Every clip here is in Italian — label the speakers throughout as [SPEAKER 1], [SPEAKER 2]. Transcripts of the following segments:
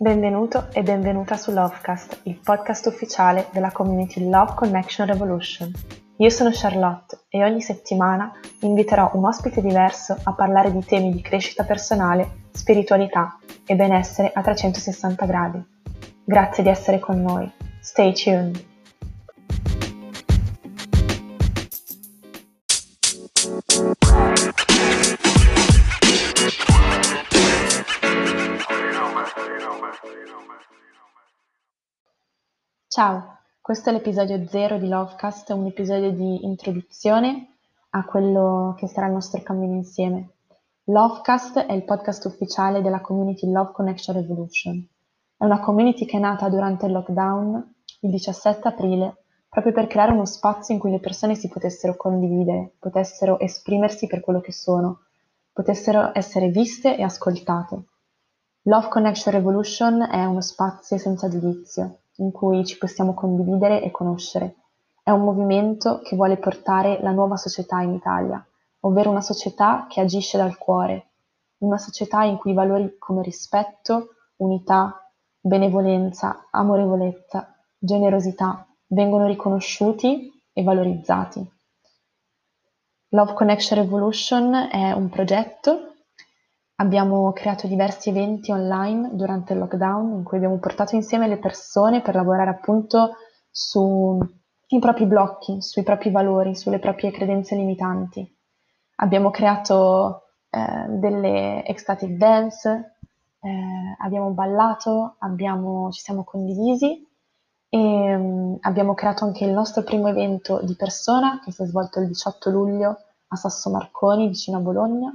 [SPEAKER 1] Benvenuto e benvenuta su Lovecast, il podcast ufficiale della community Love Connection Revolution. Io sono Charlotte e ogni settimana inviterò un ospite diverso a parlare di temi di crescita personale, spiritualità e benessere a 360 gradi. Grazie di essere con noi. Stay tuned! Ciao, questo è l'episodio 0 di Lovecast, un episodio di introduzione a quello che sarà il nostro cammino insieme. Lovecast è il podcast ufficiale della community Love Connection Revolution. È una community che è nata durante il lockdown il 17 aprile proprio per creare uno spazio in cui le persone si potessero condividere, potessero esprimersi per quello che sono, potessero essere viste e ascoltate. Love Connection Revolution è uno spazio senza giudizio, in cui ci possiamo condividere e conoscere. È un movimento che vuole portare la nuova società in Italia, ovvero una società che agisce dal cuore, una società in cui valori come rispetto, unità, benevolenza, amorevolezza, generosità vengono riconosciuti e valorizzati. Love Connection Revolution è un progetto Abbiamo creato diversi eventi online durante il lockdown in cui abbiamo portato insieme le persone per lavorare appunto sui propri blocchi, sui propri valori, sulle proprie credenze limitanti. Abbiamo creato eh, delle ecstatic dance, eh, abbiamo ballato, abbiamo, ci siamo condivisi e um, abbiamo creato anche il nostro primo evento di persona che si è svolto il 18 luglio a Sasso Marconi vicino a Bologna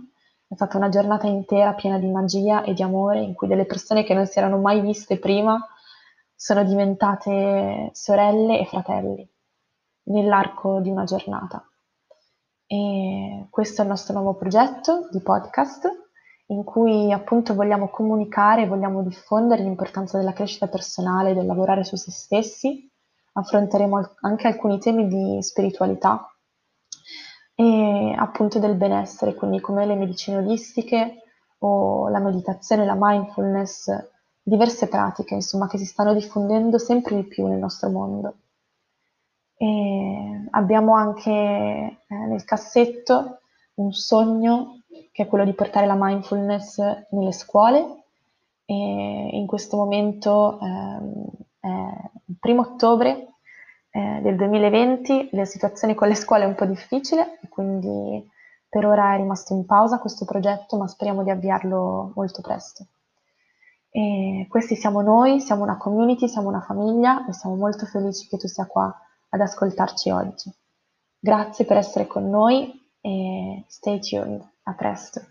[SPEAKER 1] è stata una giornata intera piena di magia e di amore in cui delle persone che non si erano mai viste prima sono diventate sorelle e fratelli nell'arco di una giornata. E questo è il nostro nuovo progetto di podcast in cui appunto vogliamo comunicare, vogliamo diffondere l'importanza della crescita personale, del lavorare su se stessi. Affronteremo anche alcuni temi di spiritualità appunto del benessere, quindi come le medicine olistiche o la meditazione, la mindfulness, diverse pratiche insomma che si stanno diffondendo sempre di più nel nostro mondo. E abbiamo anche eh, nel cassetto un sogno che è quello di portare la mindfulness nelle scuole e in questo momento eh, è il primo ottobre eh, del 2020 la situazione con le scuole è un po' difficile, quindi per ora è rimasto in pausa questo progetto, ma speriamo di avviarlo molto presto. E questi siamo noi, siamo una community, siamo una famiglia e siamo molto felici che tu sia qua ad ascoltarci oggi. Grazie per essere con noi e stay tuned. A presto.